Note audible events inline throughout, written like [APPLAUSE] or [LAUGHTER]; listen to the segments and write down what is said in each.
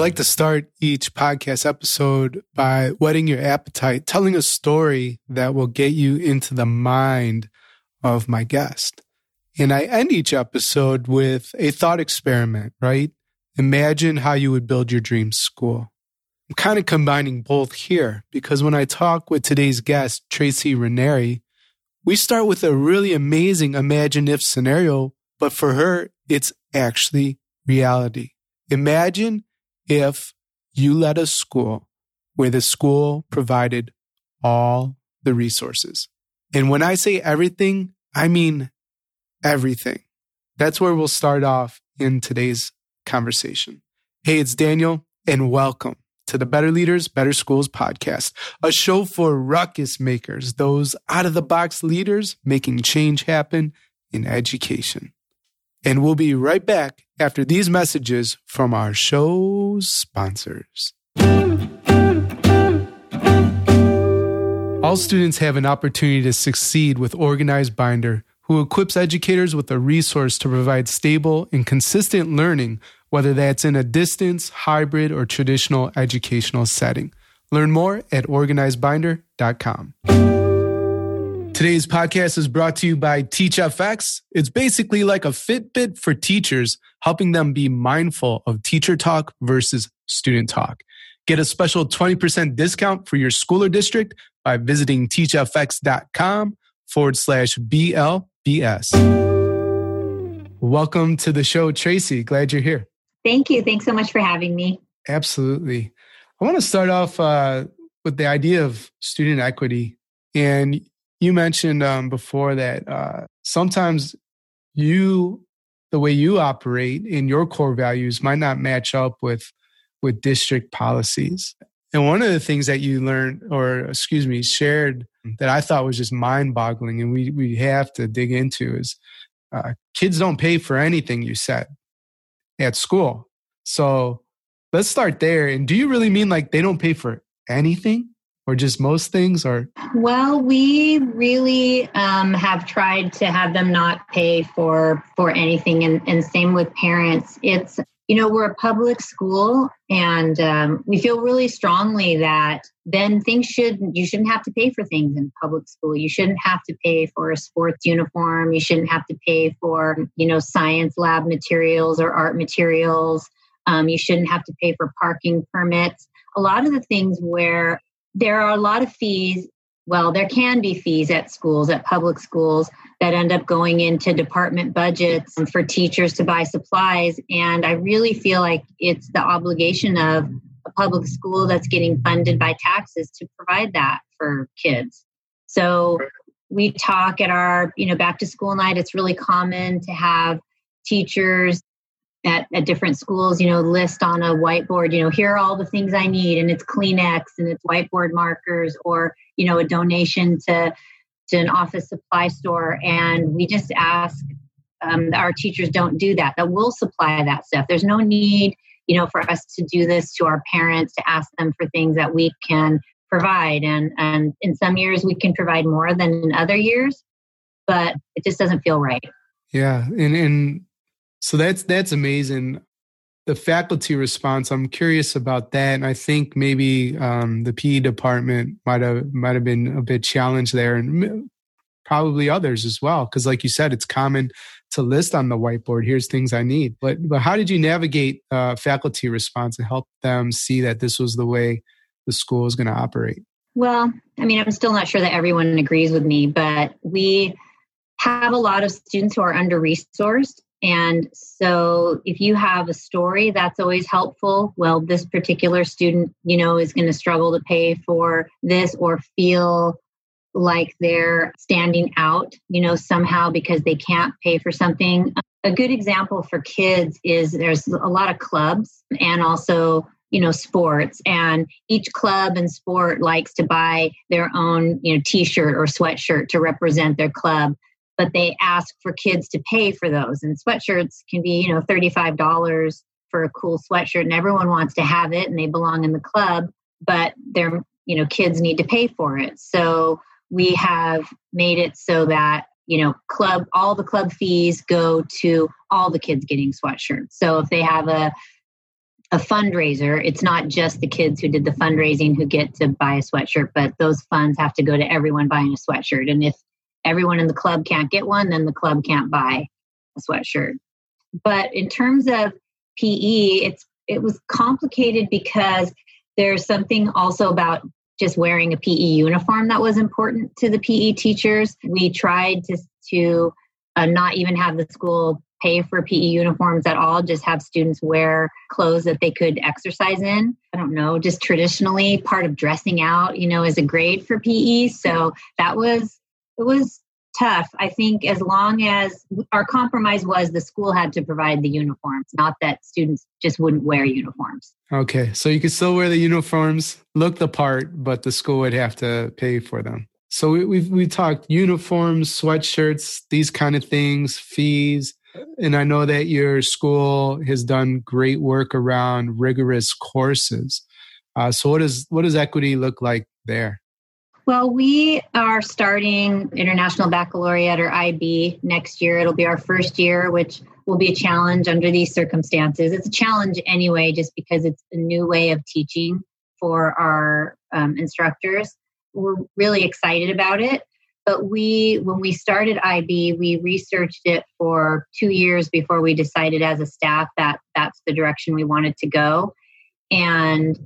like to start each podcast episode by whetting your appetite, telling a story that will get you into the mind of my guest. And I end each episode with a thought experiment, right? Imagine how you would build your dream school. I'm kind of combining both here because when I talk with today's guest, Tracey Runeare, we start with a really amazing imagine if scenario, but for her, it's actually reality. Imagine if you led a school where the school provided all the resources. And when I say everything, I mean everything. That's where we'll start off in today's conversation. Hey, it's Daniel, and welcome to the Better Leaders, Better Schools podcast, a show for ruckus makers, those out of the box leaders making change happen in education. And we'll be right back after these messages from our show's sponsors. All students have an opportunity to succeed with Organized Binder, who equips educators with a resource to provide stable and consistent learning, whether that's in a distance, hybrid, or traditional educational setting. Learn more at organizedbinder.com. Today's podcast is brought to you by TeachFX. It's basically like a Fitbit for teachers, helping them be mindful of teacher talk versus student talk. Get a special 20% discount for your school or district by visiting teachfx.com forward slash BLBS. Welcome to the show, Tracey. Glad you're here. Thank you. Thanks so much for having me. Absolutely. I want to start off uh, with the idea of student equity. And you mentioned um, before that uh, sometimes you the way you operate in your core values might not match up with with district policies. And one of the things that you learned or excuse me shared that i thought was just mind boggling and we, we have to dig into is uh, kids don't pay for anything you said at school. So let's start there. And do you really mean like they don't pay for anything or just most things or? Well we really um, have tried to have them not pay for for anything and, and same with parents. It's you know we're a public school and um, we feel really strongly that then things should you shouldn't have to pay for things in public school. You shouldn't have to pay for a sports uniform. You shouldn't have to pay for you know science lab materials or art materials. Um, you shouldn't have to pay for parking permits. A lot of the things where there are a lot of fees. Well, there can be fees at schools, at public schools, that end up going into department budgets for teachers to buy supplies. And I really feel like it's the obligation of a public school that's getting funded by taxes to provide that for kids. So we talk at our, you know, back to school night. It's really common to have teachers at, at different schools, you know, list on a whiteboard, you know, here are all the things I need, and it's Kleenex and it's whiteboard markers, or you know, a donation to to an office supply store, and we just ask um, our teachers don't do that. That will supply that stuff. There's no need, you know, for us to do this to our parents to ask them for things that we can provide, and and in some years we can provide more than in other years, but it just doesn't feel right. Yeah, and and so that's that's amazing. The faculty response, I'm curious about that. And I think maybe um, the PE department might have might have been a bit challenged there, and probably others as well. Because, like you said, it's common to list on the whiteboard. Here's things I need. But but how did you navigate uh, faculty response and help them see that this was the way the school is going to operate? Well, I mean, I'm still not sure that everyone agrees with me, but we have a lot of students who are under resourced and so if you have a story, that's always helpful. Well, this particular student, you know, is going to struggle to pay for this or feel like they're standing out, you know, somehow because they can't pay for something. A good example for kids is there's a lot of clubs and also you know sports and each club and sport likes to buy their own you know t-shirt or sweatshirt to represent their club but they ask for kids to pay for those. And sweatshirts can be, you know, $35 for a cool sweatshirt and everyone wants to have it and they belong in the club, but their, you know, kids need to pay for it. So we have made it so that, you know, club, all the club fees go to all the kids getting sweatshirts. So if they have a, a fundraiser. It's not just the kids who did the fundraising who get to buy a sweatshirt, but those funds have to go to everyone buying a sweatshirt. And if everyone in the club can't get one, then the club can't buy a sweatshirt. But in terms of PE, it's it was complicated because there's something also about just wearing a PE uniform that was important to the PE teachers. We tried to to uh, not even have the school pay for PE uniforms at all, just have students wear clothes that they could exercise in. I don't know, just traditionally part of dressing out, you know, is a grade for PE. So that was, it was tough. I think as long as our compromise was the school had to provide the uniforms, not that students just wouldn't wear uniforms. Okay. So you could still wear the uniforms, look the part, but the school would have to pay for them. So we, we've we talked uniforms, sweatshirts, these kind of things, fees. And I know that your school has done great work around rigorous courses. Uh, so what does what does equity look like there? Well, we are starting International Baccalaureate or IB next year. It'll be our first year, which will be a challenge under these circumstances. It's a challenge anyway, just because it's a new way of teaching for our um, instructors. We're really excited about it. But we, when we started IB, we researched it for two years before we decided as a staff that that's the direction we wanted to go. And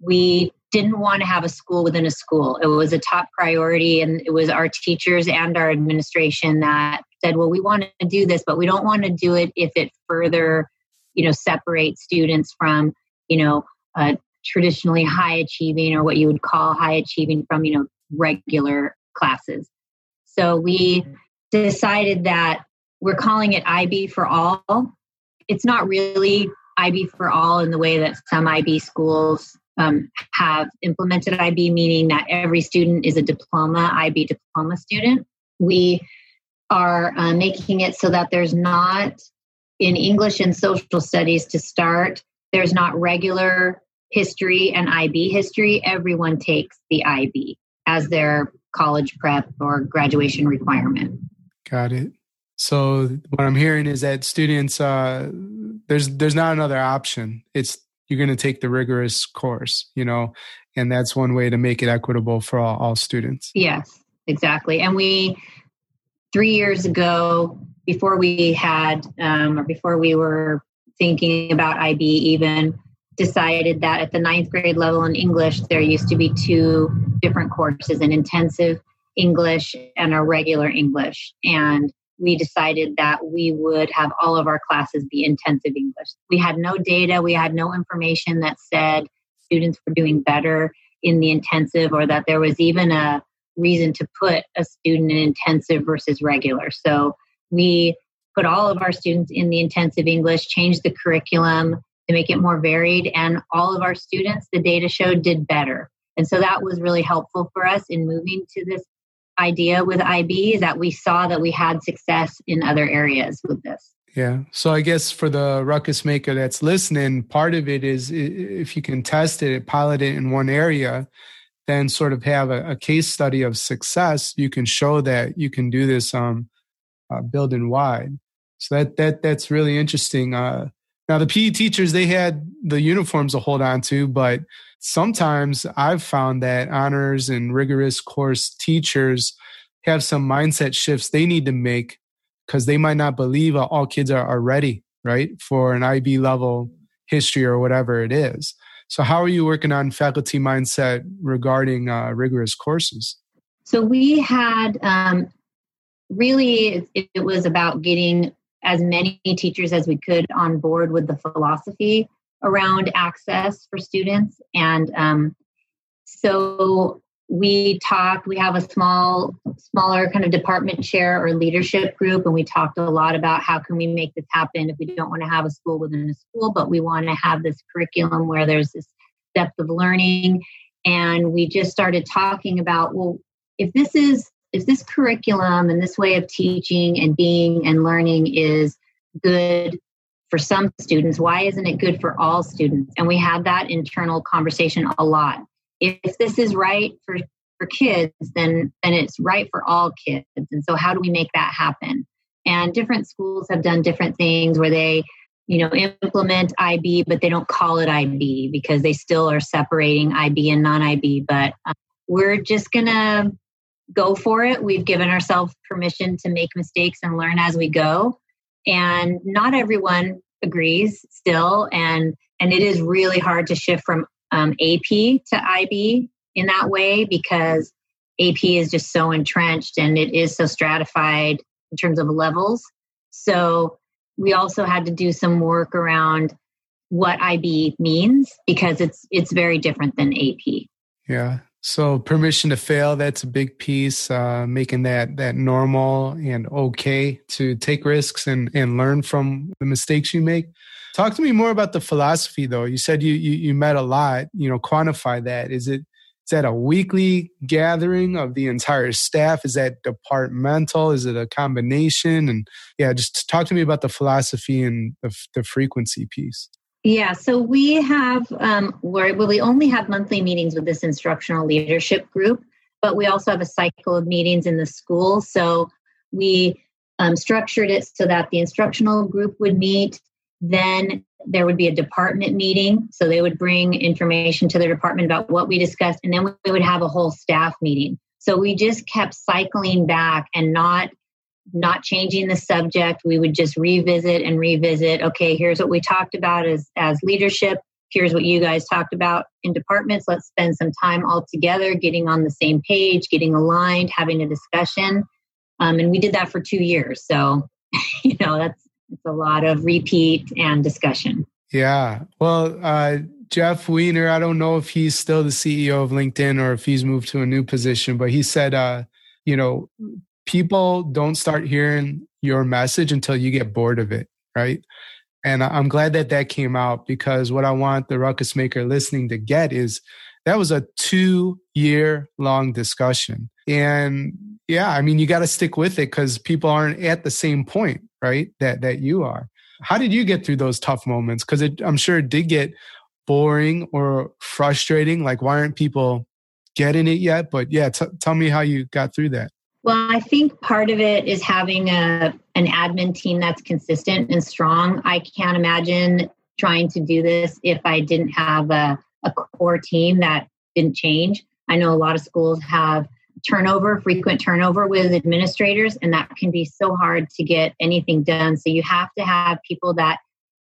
we didn't want to have a school within a school. It was a top priority, and it was our teachers and our administration that said, "Well, we want to do this, but we don't want to do it if it further, you know, separates students from, you know, uh, traditionally high achieving or what you would call high achieving from, you know, regular classes. So we decided that we're calling it IB for all. It's not really IB for all in the way that some IB schools um, have implemented IB, meaning that every student is a diploma, IB diploma student. We are uh, making it so that there's not, in English and social studies to start, there's not regular history and IB history. Everyone takes the IB as their college prep or graduation requirement. Got it. So what I'm hearing is that students, uh, there's there's not another option. It's you're going to take the rigorous course, you know, and that's one way to make it equitable for all, all students. Yes, exactly. And we three years ago, before we had um, or before we were thinking about IB, even decided that at the ninth grade level in English, there used to be two different courses an intensive English and a regular English. And we decided that we would have all of our classes be intensive English. We had no data, we had no information that said students were doing better in the intensive or that there was even a reason to put a student in intensive versus regular. So we put all of our students in the intensive English, changed the curriculum, to make it more varied. And all of our students, the data showed, did better. And so that was really helpful for us in moving to this idea with IB that we saw that we had success in other areas with this. Yeah. So I guess for the ruckus maker that's listening, part of it is if you can test it, pilot it in one area, then sort of have a, a case study of success, you can show that you can do this um, uh, building wide. So that that that's really interesting. Uh, now, the PE teachers, they had the uniforms to hold on to, but sometimes I've found that honors and rigorous course teachers have some mindset shifts they need to make because they might not believe all kids are, are ready, right, for an IB level history or whatever it is. So, how are you working on faculty mindset regarding uh, rigorous courses? So, we had um, really, it, it was about getting as many teachers as we could on board with the philosophy around access for students. And um, so we talked, we have a small, smaller kind of department chair or leadership group, and we talked a lot about how can we make this happen if we don't want to have a school within a school, but we want to have this curriculum where there's this depth of learning. And we just started talking about, well, if this is if this curriculum and this way of teaching and being and learning is good for some students, why isn't it good for all students? And we have that internal conversation a lot. If this is right for, for kids, then, then it's right for all kids. And so, how do we make that happen? And different schools have done different things where they you know, implement IB, but they don't call it IB because they still are separating IB and non IB. But um, we're just to go for it. We've given ourselves permission to make mistakes and learn as we go. And not everyone agrees still. And, and it is really hard to shift from um, AP to IB in that way because AP is just so entrenched and it is so stratified in terms of levels. So we also had to do some work around what IB means because it's it's very different than AP. Yeah. So permission to fail, that's a big piece, uh, making that that normal and okay to take risks and, and learn from the mistakes you make. Talk to me more about the philosophy though. You said you, you you met a lot, you know, quantify that. Is it is that a weekly gathering of the entire staff? Is that departmental? Is it a combination? And yeah, just talk to me about the philosophy and the, the frequency piece. Yeah, so we have, um, well, we only have monthly meetings with this instructional leadership group, but we also have a cycle of meetings in the school. So we um, structured it so that the instructional group would meet, then there would be a department meeting. So they would bring information to the department about what we discussed, and then we would have a whole staff meeting. So we just kept cycling back and not not changing the subject. We would just revisit and revisit. Okay, here's what we talked about as, as leadership. Here's what you guys talked about in departments. Let's spend some time all together, getting on the same page, getting aligned, having a discussion. Um, and we did that for two years. So, [LAUGHS] you know, that's it's a lot of repeat and discussion. Yeah. Well, uh, Jeff Weiner, I don't know if he's still the CEO of LinkedIn or if he's moved to a new position, but he said, uh, you know, people don't start hearing your message until you get bored of it, right? And I'm glad that that came out because what I want the ruckus maker listening to get is that was a two year long discussion. And yeah, I mean, you got to stick with it because people aren't at the same point, right? That, that you are. How did you get through those tough moments? Because I'm sure it did get boring or frustrating. Like, why aren't people getting it yet? But yeah, t- tell me how you got through that. Well, I think part of it is having a an admin team that's consistent and strong. I can't imagine trying to do this if I didn't have a, a core team that didn't change. I know a lot of schools have turnover, frequent turnover with administrators, and that can be so hard to get anything done. So you have to have people that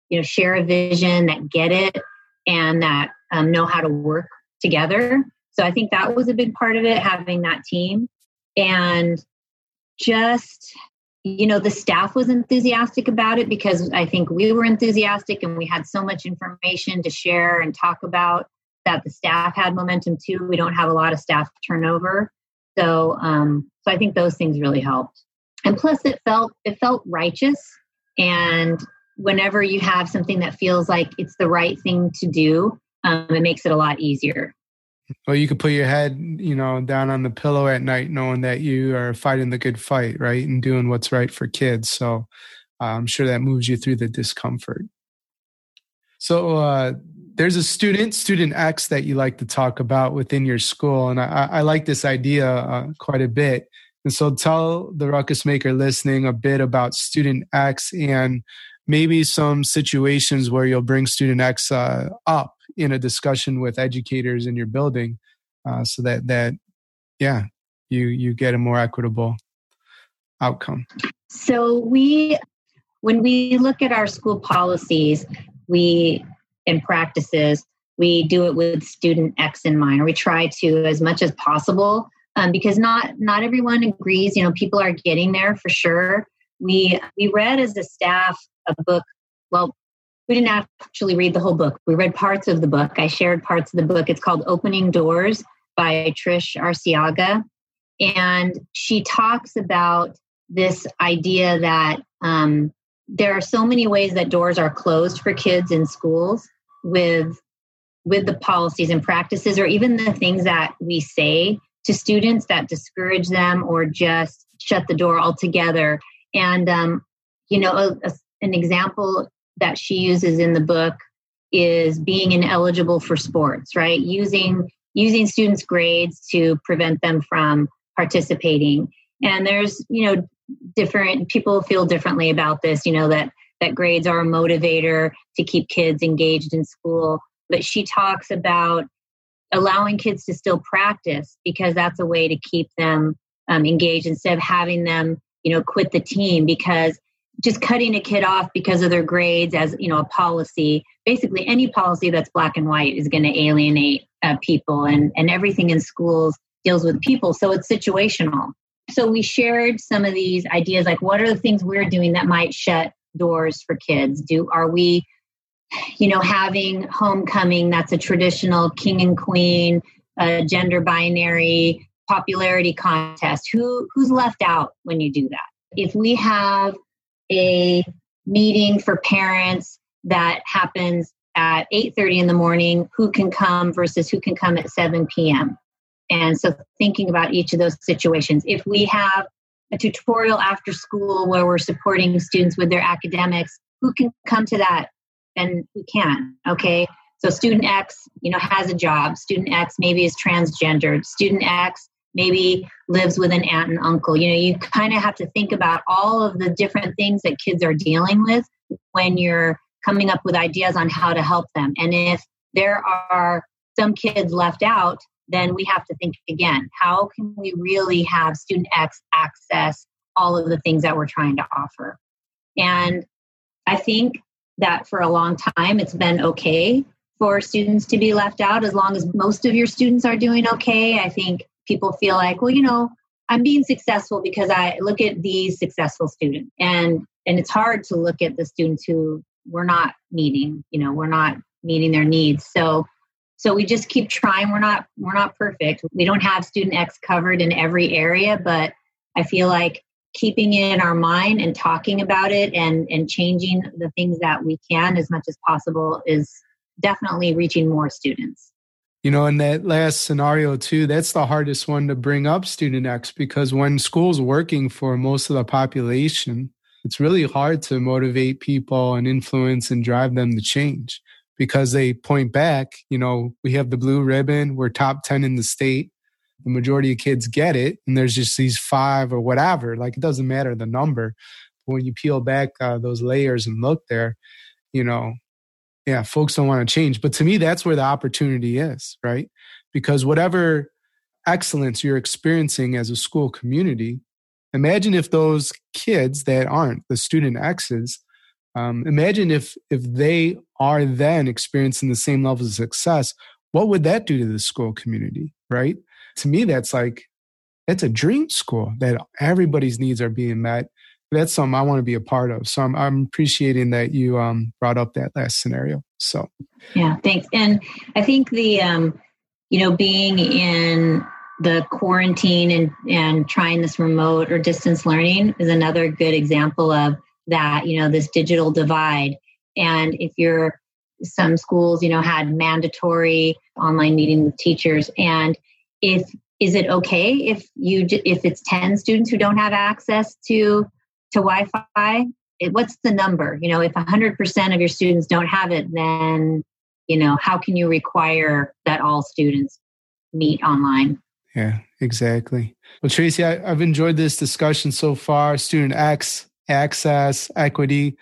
you know share a vision, that get it, and that um, know how to work together. So I think that was a big part of it, having that team and just you know the staff was enthusiastic about it because i think we were enthusiastic and we had so much information to share and talk about that the staff had momentum too. We don't have a lot of staff turnover. So um so i think those things really helped. And plus it felt it felt righteous. And whenever you have something that feels like it's the right thing to do um, it makes it a lot easier well, you could put your head, you know, down on the pillow at night, knowing that you are fighting the good fight, right, and doing what's right for kids. So, uh, I'm sure that moves you through the discomfort. So, uh, there's a student, student X, that you like to talk about within your school, and I, I like this idea uh, quite a bit. And so, tell the ruckus maker listening a bit about student X and maybe some situations where you'll bring student X uh, up in a discussion with educators in your building uh, so that that yeah you you get a more equitable outcome. So we when we look at our school policies we and practices we do it with student x in mind we try to as much as possible um, because not not everyone agrees you know people are getting there for sure. We we read as a staff a book well we didn't actually read the whole book. We read parts of the book. I shared parts of the book. It's called Opening Doors by Trish Arriaga. And she talks about this idea that um, there are so many ways that doors are closed for kids in schools with with the policies and practices or even the things that we say to students that discourage them or just shut the door altogether and um, you know a, a, an example that she uses in the book is being ineligible for sports, right? Using using students' grades to prevent them from participating. And there's, you know, different people feel differently about this, you know, that that grades are a motivator to keep kids engaged in school. But she talks about allowing kids to still practice because that's a way to keep them um, engaged instead of having them, you know, quit the team because just cutting a kid off because of their grades as you know a policy. Basically any policy that's black and white is going to alienate uh, people and and everything in schools deals with people so it's situational. So we shared some of these ideas like what are the things we're doing that might shut doors for kids? Do are we you know having homecoming that's a traditional king and queen uh, gender binary popularity contest? Who who's left out when you do that? If we have a meeting for parents that happens at 8.30 in the morning who can come versus who can come at 7 p.m and so thinking about each of those situations. If we have a tutorial after school where we're supporting students with their academics who can come to that? And who can't? okay? So student x you know has a job. Student x maybe is transgendered. Student x maybe lives with an aunt and uncle. You know, you kind of have to think about all of the different things that kids are dealing with when you're coming up with ideas on how to help them. And if there are some kids left out, then we have to think again how can we really have student X access all of the things that we're trying to offer? And I think that for a long time it's been okay for students to be left out as long as most of your students are doing okay. I think people feel like, well, you know, I'm being successful because I look at these successful students. And and it's hard to look at the students who we're not meeting, you know, we're not meeting their needs. So so we just keep trying. We're not we're not perfect. We don't have student X covered in every area, but I feel like keeping it in our mind and talking about it and and changing the things that we can as much as possible is definitely reaching more students. You know, in that last scenario, too, that's the hardest one to bring up student X because when school's working for most of the population, it's really hard to motivate people and influence and drive them to change because they point back, you know, we have the blue ribbon, we're top 10 in the state. The majority of kids get it, and there's just these five or whatever. Like it doesn't matter the number. But when you peel back uh, those layers and look there, you know, yeah, folks don't want to change. But to me, that's where the opportunity is, right? Because whatever excellence you're experiencing as a school community, imagine if those kids that aren't the student X's, um, imagine if if they are then experiencing the same levels of success, what would that do to the school community, right? To me, that's like it's a dream school that everybody's needs are being met that's something I want to be a part of. So I'm, I'm appreciating that you um, brought up that last scenario. So yeah, thanks. And I think the um, you know being in the quarantine and and trying this remote or distance learning is another good example of that. You know this digital divide. And if you're some schools, you know, had mandatory online meeting with teachers, and if is it okay if you if it's 10 students who don't have access to to Wi-Fi, it, what's the number? You know, if 100% of your students don't have it, then you know how can you require that all students meet online? Yeah, exactly. Well, Tracey, I, have enjoyed this discussion so far. Student X, access, equity.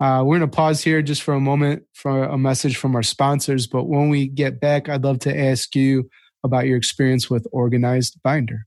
Uh, we're going to pause here just for a moment for a message from our sponsors. But when we get back, I'd love to ask you about your experience with Organized Binder.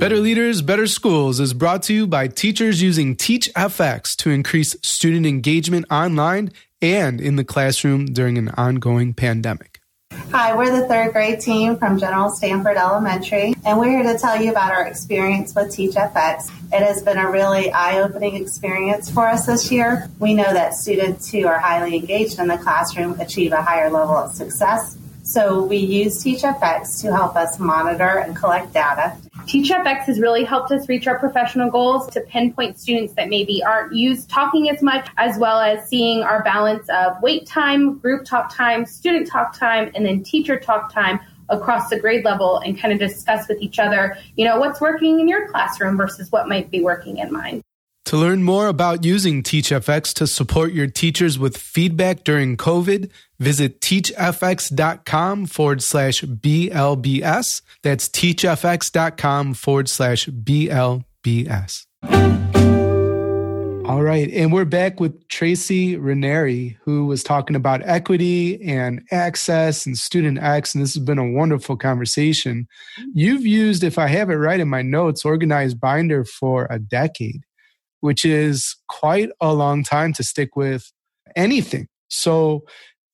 Better Leaders, Better Schools is brought to you by teachers using TeachFX to increase student engagement online and in the classroom during an ongoing pandemic. Hi, we're the third grade team from General Stanford Elementary, and we're here to tell you about our experience with TeachFX. It has been a really eye opening experience for us this year. We know that students who are highly engaged in the classroom achieve a higher level of success. So we use TeachFX to help us monitor and collect data TeachFX has really helped us reach our professional goals to pinpoint students that maybe aren't used talking as much, as well as seeing our balance of wait time, group talk time, student talk time, and then teacher talk time across the grade level and kind of discuss with each other, you know, what's working in your classroom versus what might be working in mine. To learn more about using TeachFX to support your teachers with feedback during COVID, visit teachfx.com forward slash BLBS. That's teachfx.com forward slash BLBS. All right. And we're back with Tracey Runeare, who was talking about equity and access and student X. And this has been a wonderful conversation. You've used, if I have it right in my notes, Organized Binder for a decade which is quite a long time to stick with anything. So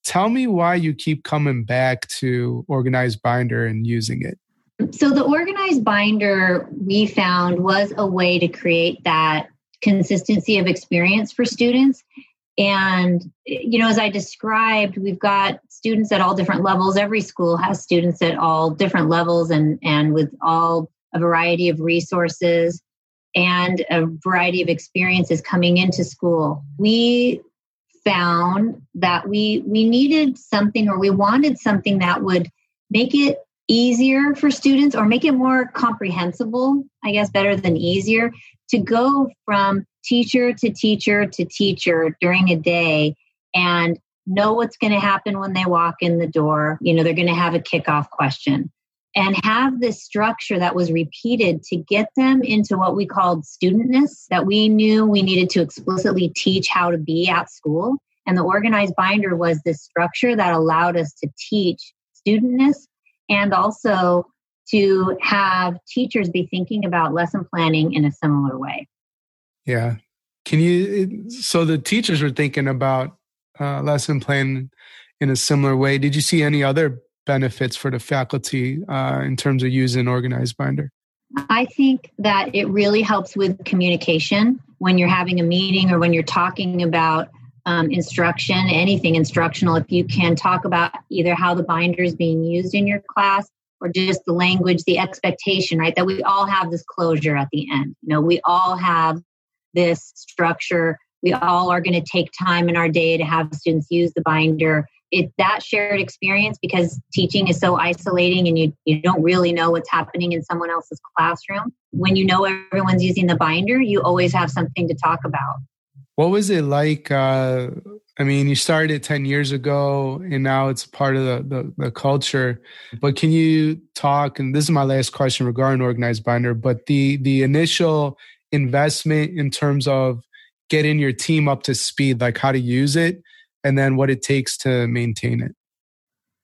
tell me why you keep coming back to organized binder and using it. So the organized binder we found was a way to create that consistency of experience for students. And, you know, as I described, we've got students at all different levels. Every school has students at all different levels and, and with all a variety of resources and a variety of experiences coming into school. We found that we we needed something or we wanted something that would make it easier for students or make it more comprehensible, I guess better than easier to go from teacher to teacher to teacher during a day and know what's going to happen when they walk in the door. You know, they're going to have a kickoff question and have this structure that was repeated to get them into what we called studentness that we knew we needed to explicitly teach how to be at school. And the organized binder was this structure that allowed us to teach studentness and also to have teachers be thinking about lesson planning in a similar way. Yeah. Can you, so the teachers were thinking about uh, lesson plan in a similar way. Did you see any other benefits for the faculty uh, in terms of using organized binder? I think that it really helps with communication when you're having a meeting or when you're talking about um, instruction, anything instructional. If you can talk about either how the binder is being used in your class or just the language, the expectation, right? That we all have this closure at the end. You know, we all have this structure. We all are going to take time in our day to have students use the binder it that shared experience because teaching is so isolating and you, you don't really know what's happening in someone else's classroom. When you know everyone's using the binder you always have something to talk about. What was it like uh, i mean you started 10 years ago and now it's part of the, the, the culture but can you talk and this is my last question regarding organized binder but the the initial investment in terms of getting your team up to speed like how to use it and then what it takes to maintain it.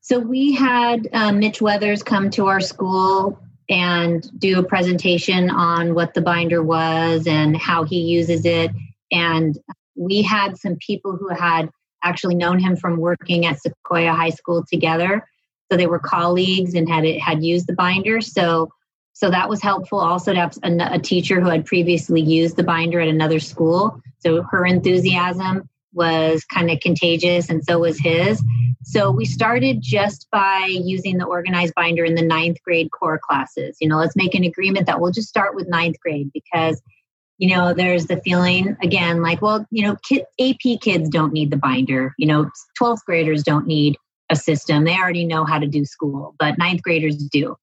So we had um, Mitch Weathers come to our school and do a presentation on what the binder was and how he uses it. And we had some people who had actually known him from working at Sequoia High School together. So they were colleagues and had had used the binder. So so that was helpful also to have a, a teacher who had previously used the binder at another school. So her enthusiasm was kind of contagious and so was his. So we started just by using the organized binder in the ninth grade core classes. You know, let's make an agreement that we'll just start with ninth grade because, you know, there's the feeling again like, well, you know, AP kids don't need the binder. You know, 12th graders don't need a system. They already know how to do school, but ninth graders do.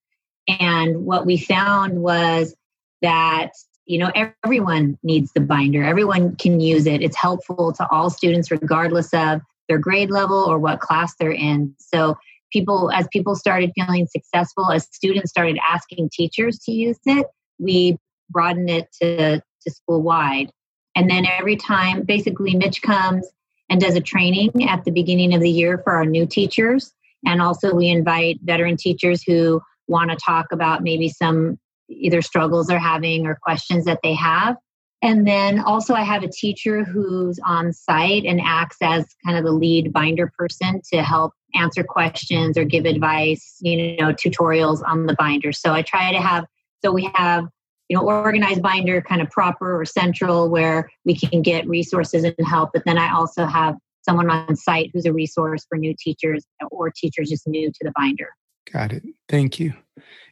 And what we found was that you know everyone needs the binder. Everyone can use it. It's helpful to all students regardless of their grade level or what class they're in. So people as people started feeling successful as students started asking teachers to use it we broadened it to, to school wide. And then every time basically mitch comes and does a training at the beginning of the year for our new teachers. And also we invite veteran teachers who want to talk about maybe some either struggles they're having or questions that they have. And then also, I have a teacher who's on site and acts as kind of the lead binder person to help answer questions or give advice, you know, tutorials on the binder. So I try to have, so we have, you know, organized binder kind of proper or central where we can get resources and help. But then I also have someone on site who's a resource for new teachers or teachers just new to the binder. Got it. Thank you.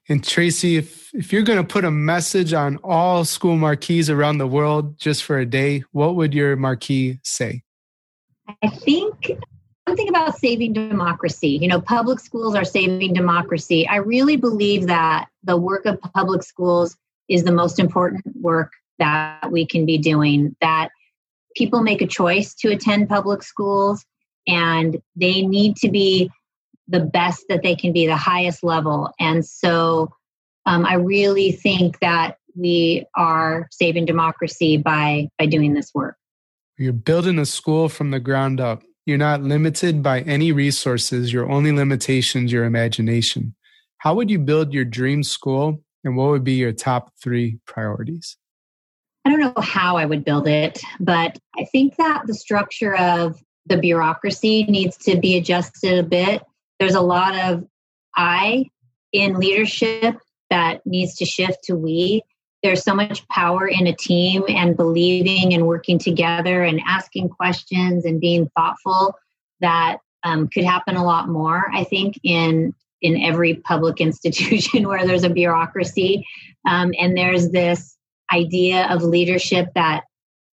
And Tracey, if, if you're going to put a message on all school marquees around the world just for a day, what would your marquee say? I think something about saving democracy. You know, public schools are saving democracy. I really believe that the work of public schools is the most important work that we can be doing. That people make a choice to attend public schools and they need to be the best that they can be, the highest level. And so um, I really think that we are saving democracy by by doing this work. You're building a school from the ground up. You're not limited by any resources. Your only limitations your imagination. How would you build your dream school and what would be your top 3 priorities? I don't know how I would build it, but I think that the structure of the bureaucracy needs to be adjusted a bit there's a lot of I in leadership that needs to shift to we. There's so much power in a team and believing and working together and asking questions and being thoughtful that um, could happen a lot more. I think in in every public [LAUGHS] institution where there's a bureaucracy um, and there's this idea of leadership that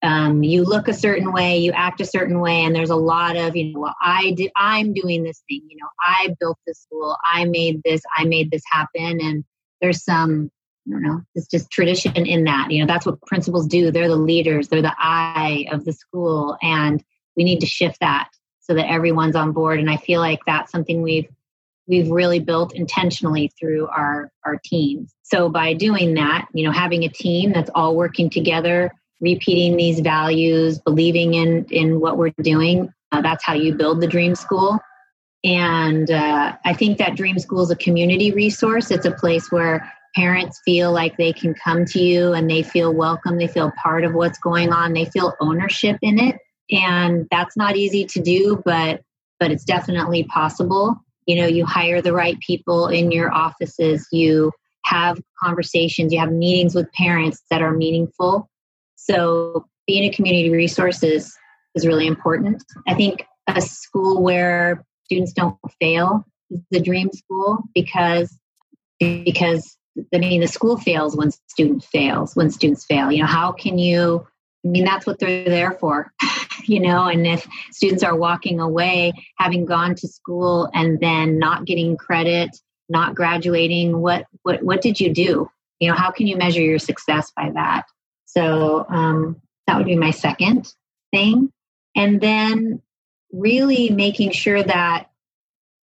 um, you look a certain way, you act a certain way, and there's a lot of you know, well, I did, I'm doing this thing. You know, I built this school, I made this, I made this happen, and there's some I don't know, it's just tradition in that. You know, that's what principals do. They're the leaders, they're the eye of the school, and we need to shift that so that everyone's on board. And I feel like that's something we've we've really built intentionally through our our teams. So by doing that, you know, having a team that's all working together repeating these values, believing in in what we're doing. Uh, that's how you build the dream school. And uh, I think that Dream School is a community resource. It's a place where parents feel like they can come to you and they feel welcome. They feel part of what's going on. They feel ownership in it. And that's not easy to do, but but it's definitely possible. You know, you hire the right people in your offices. You have conversations. You have meetings with parents that are meaningful so being a community resource is, is really important. I think a school where students don't fail is the dream school because because I mean the school fails when students fails when students fail. You know, how can you I mean that's what they're there for. [LAUGHS] you know, and if students are walking away having gone to school and then not getting credit, not graduating, what what what did you do? You know, how can you measure your success by that? So um, that would be my second thing. And then really making sure that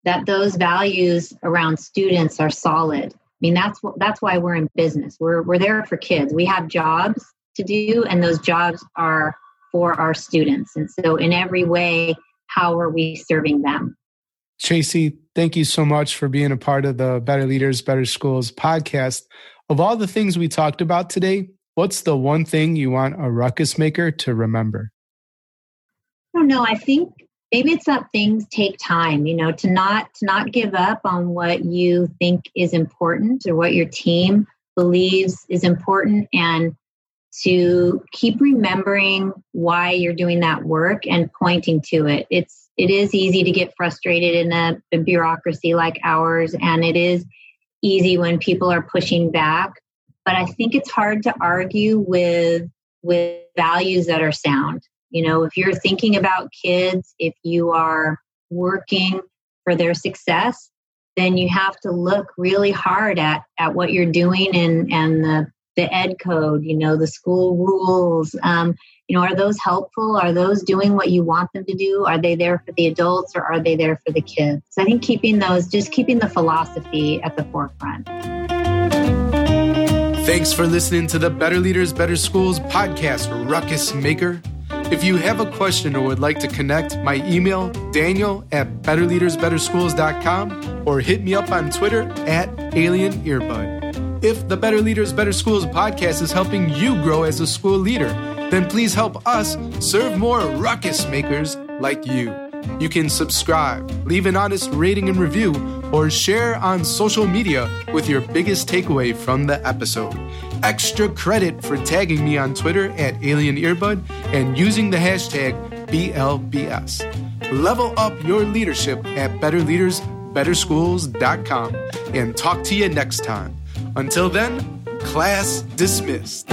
that those values around students are solid. I mean, that's what, that's why we're in business. We're we're there for kids. We have jobs to do, and those jobs are for our students. And so, in every way, how are we serving them? Tracey, thank you so much for being a part of the Better Leaders, Better Schools podcast. Of all the things we talked about today, What's the one thing you want a ruckus maker to remember? I don't know. I think maybe it's that things take time, you know, to not to not give up on what you think is important or what your team believes is important and to keep remembering why you're doing that work and pointing to it. It's it is easy to get frustrated in a, a bureaucracy like ours and it is easy when people are pushing back but I think it's hard to argue with with values that are sound. You know, if you're thinking about kids, if you are working for their success, then you have to look really hard at at what you're doing and and the the ed code, you know, the school rules. Um, you know, are those helpful? Are those doing what you want them to do? Are they there for the adults or are they there for the kids? So I think keeping those, just keeping the philosophy at the forefront. Thanks for listening to the Better Leaders, Better Schools podcast, Ruckus Maker. If you have a question or would like to connect, my email, daniel at betterleadersbetterschools.com or hit me up on Twitter at Alien Earbud. If the Better Leaders, Better Schools podcast is helping you grow as a school leader, then please help us serve more ruckus makers like you. You can subscribe, leave an honest rating and review, or share on social media with your biggest takeaway from the episode. Extra credit for tagging me on Twitter at Alien Earbud and using the hashtag BLBS. Level up your leadership at Better Leaders, betterschools.com and talk to you next time. Until then, class dismissed.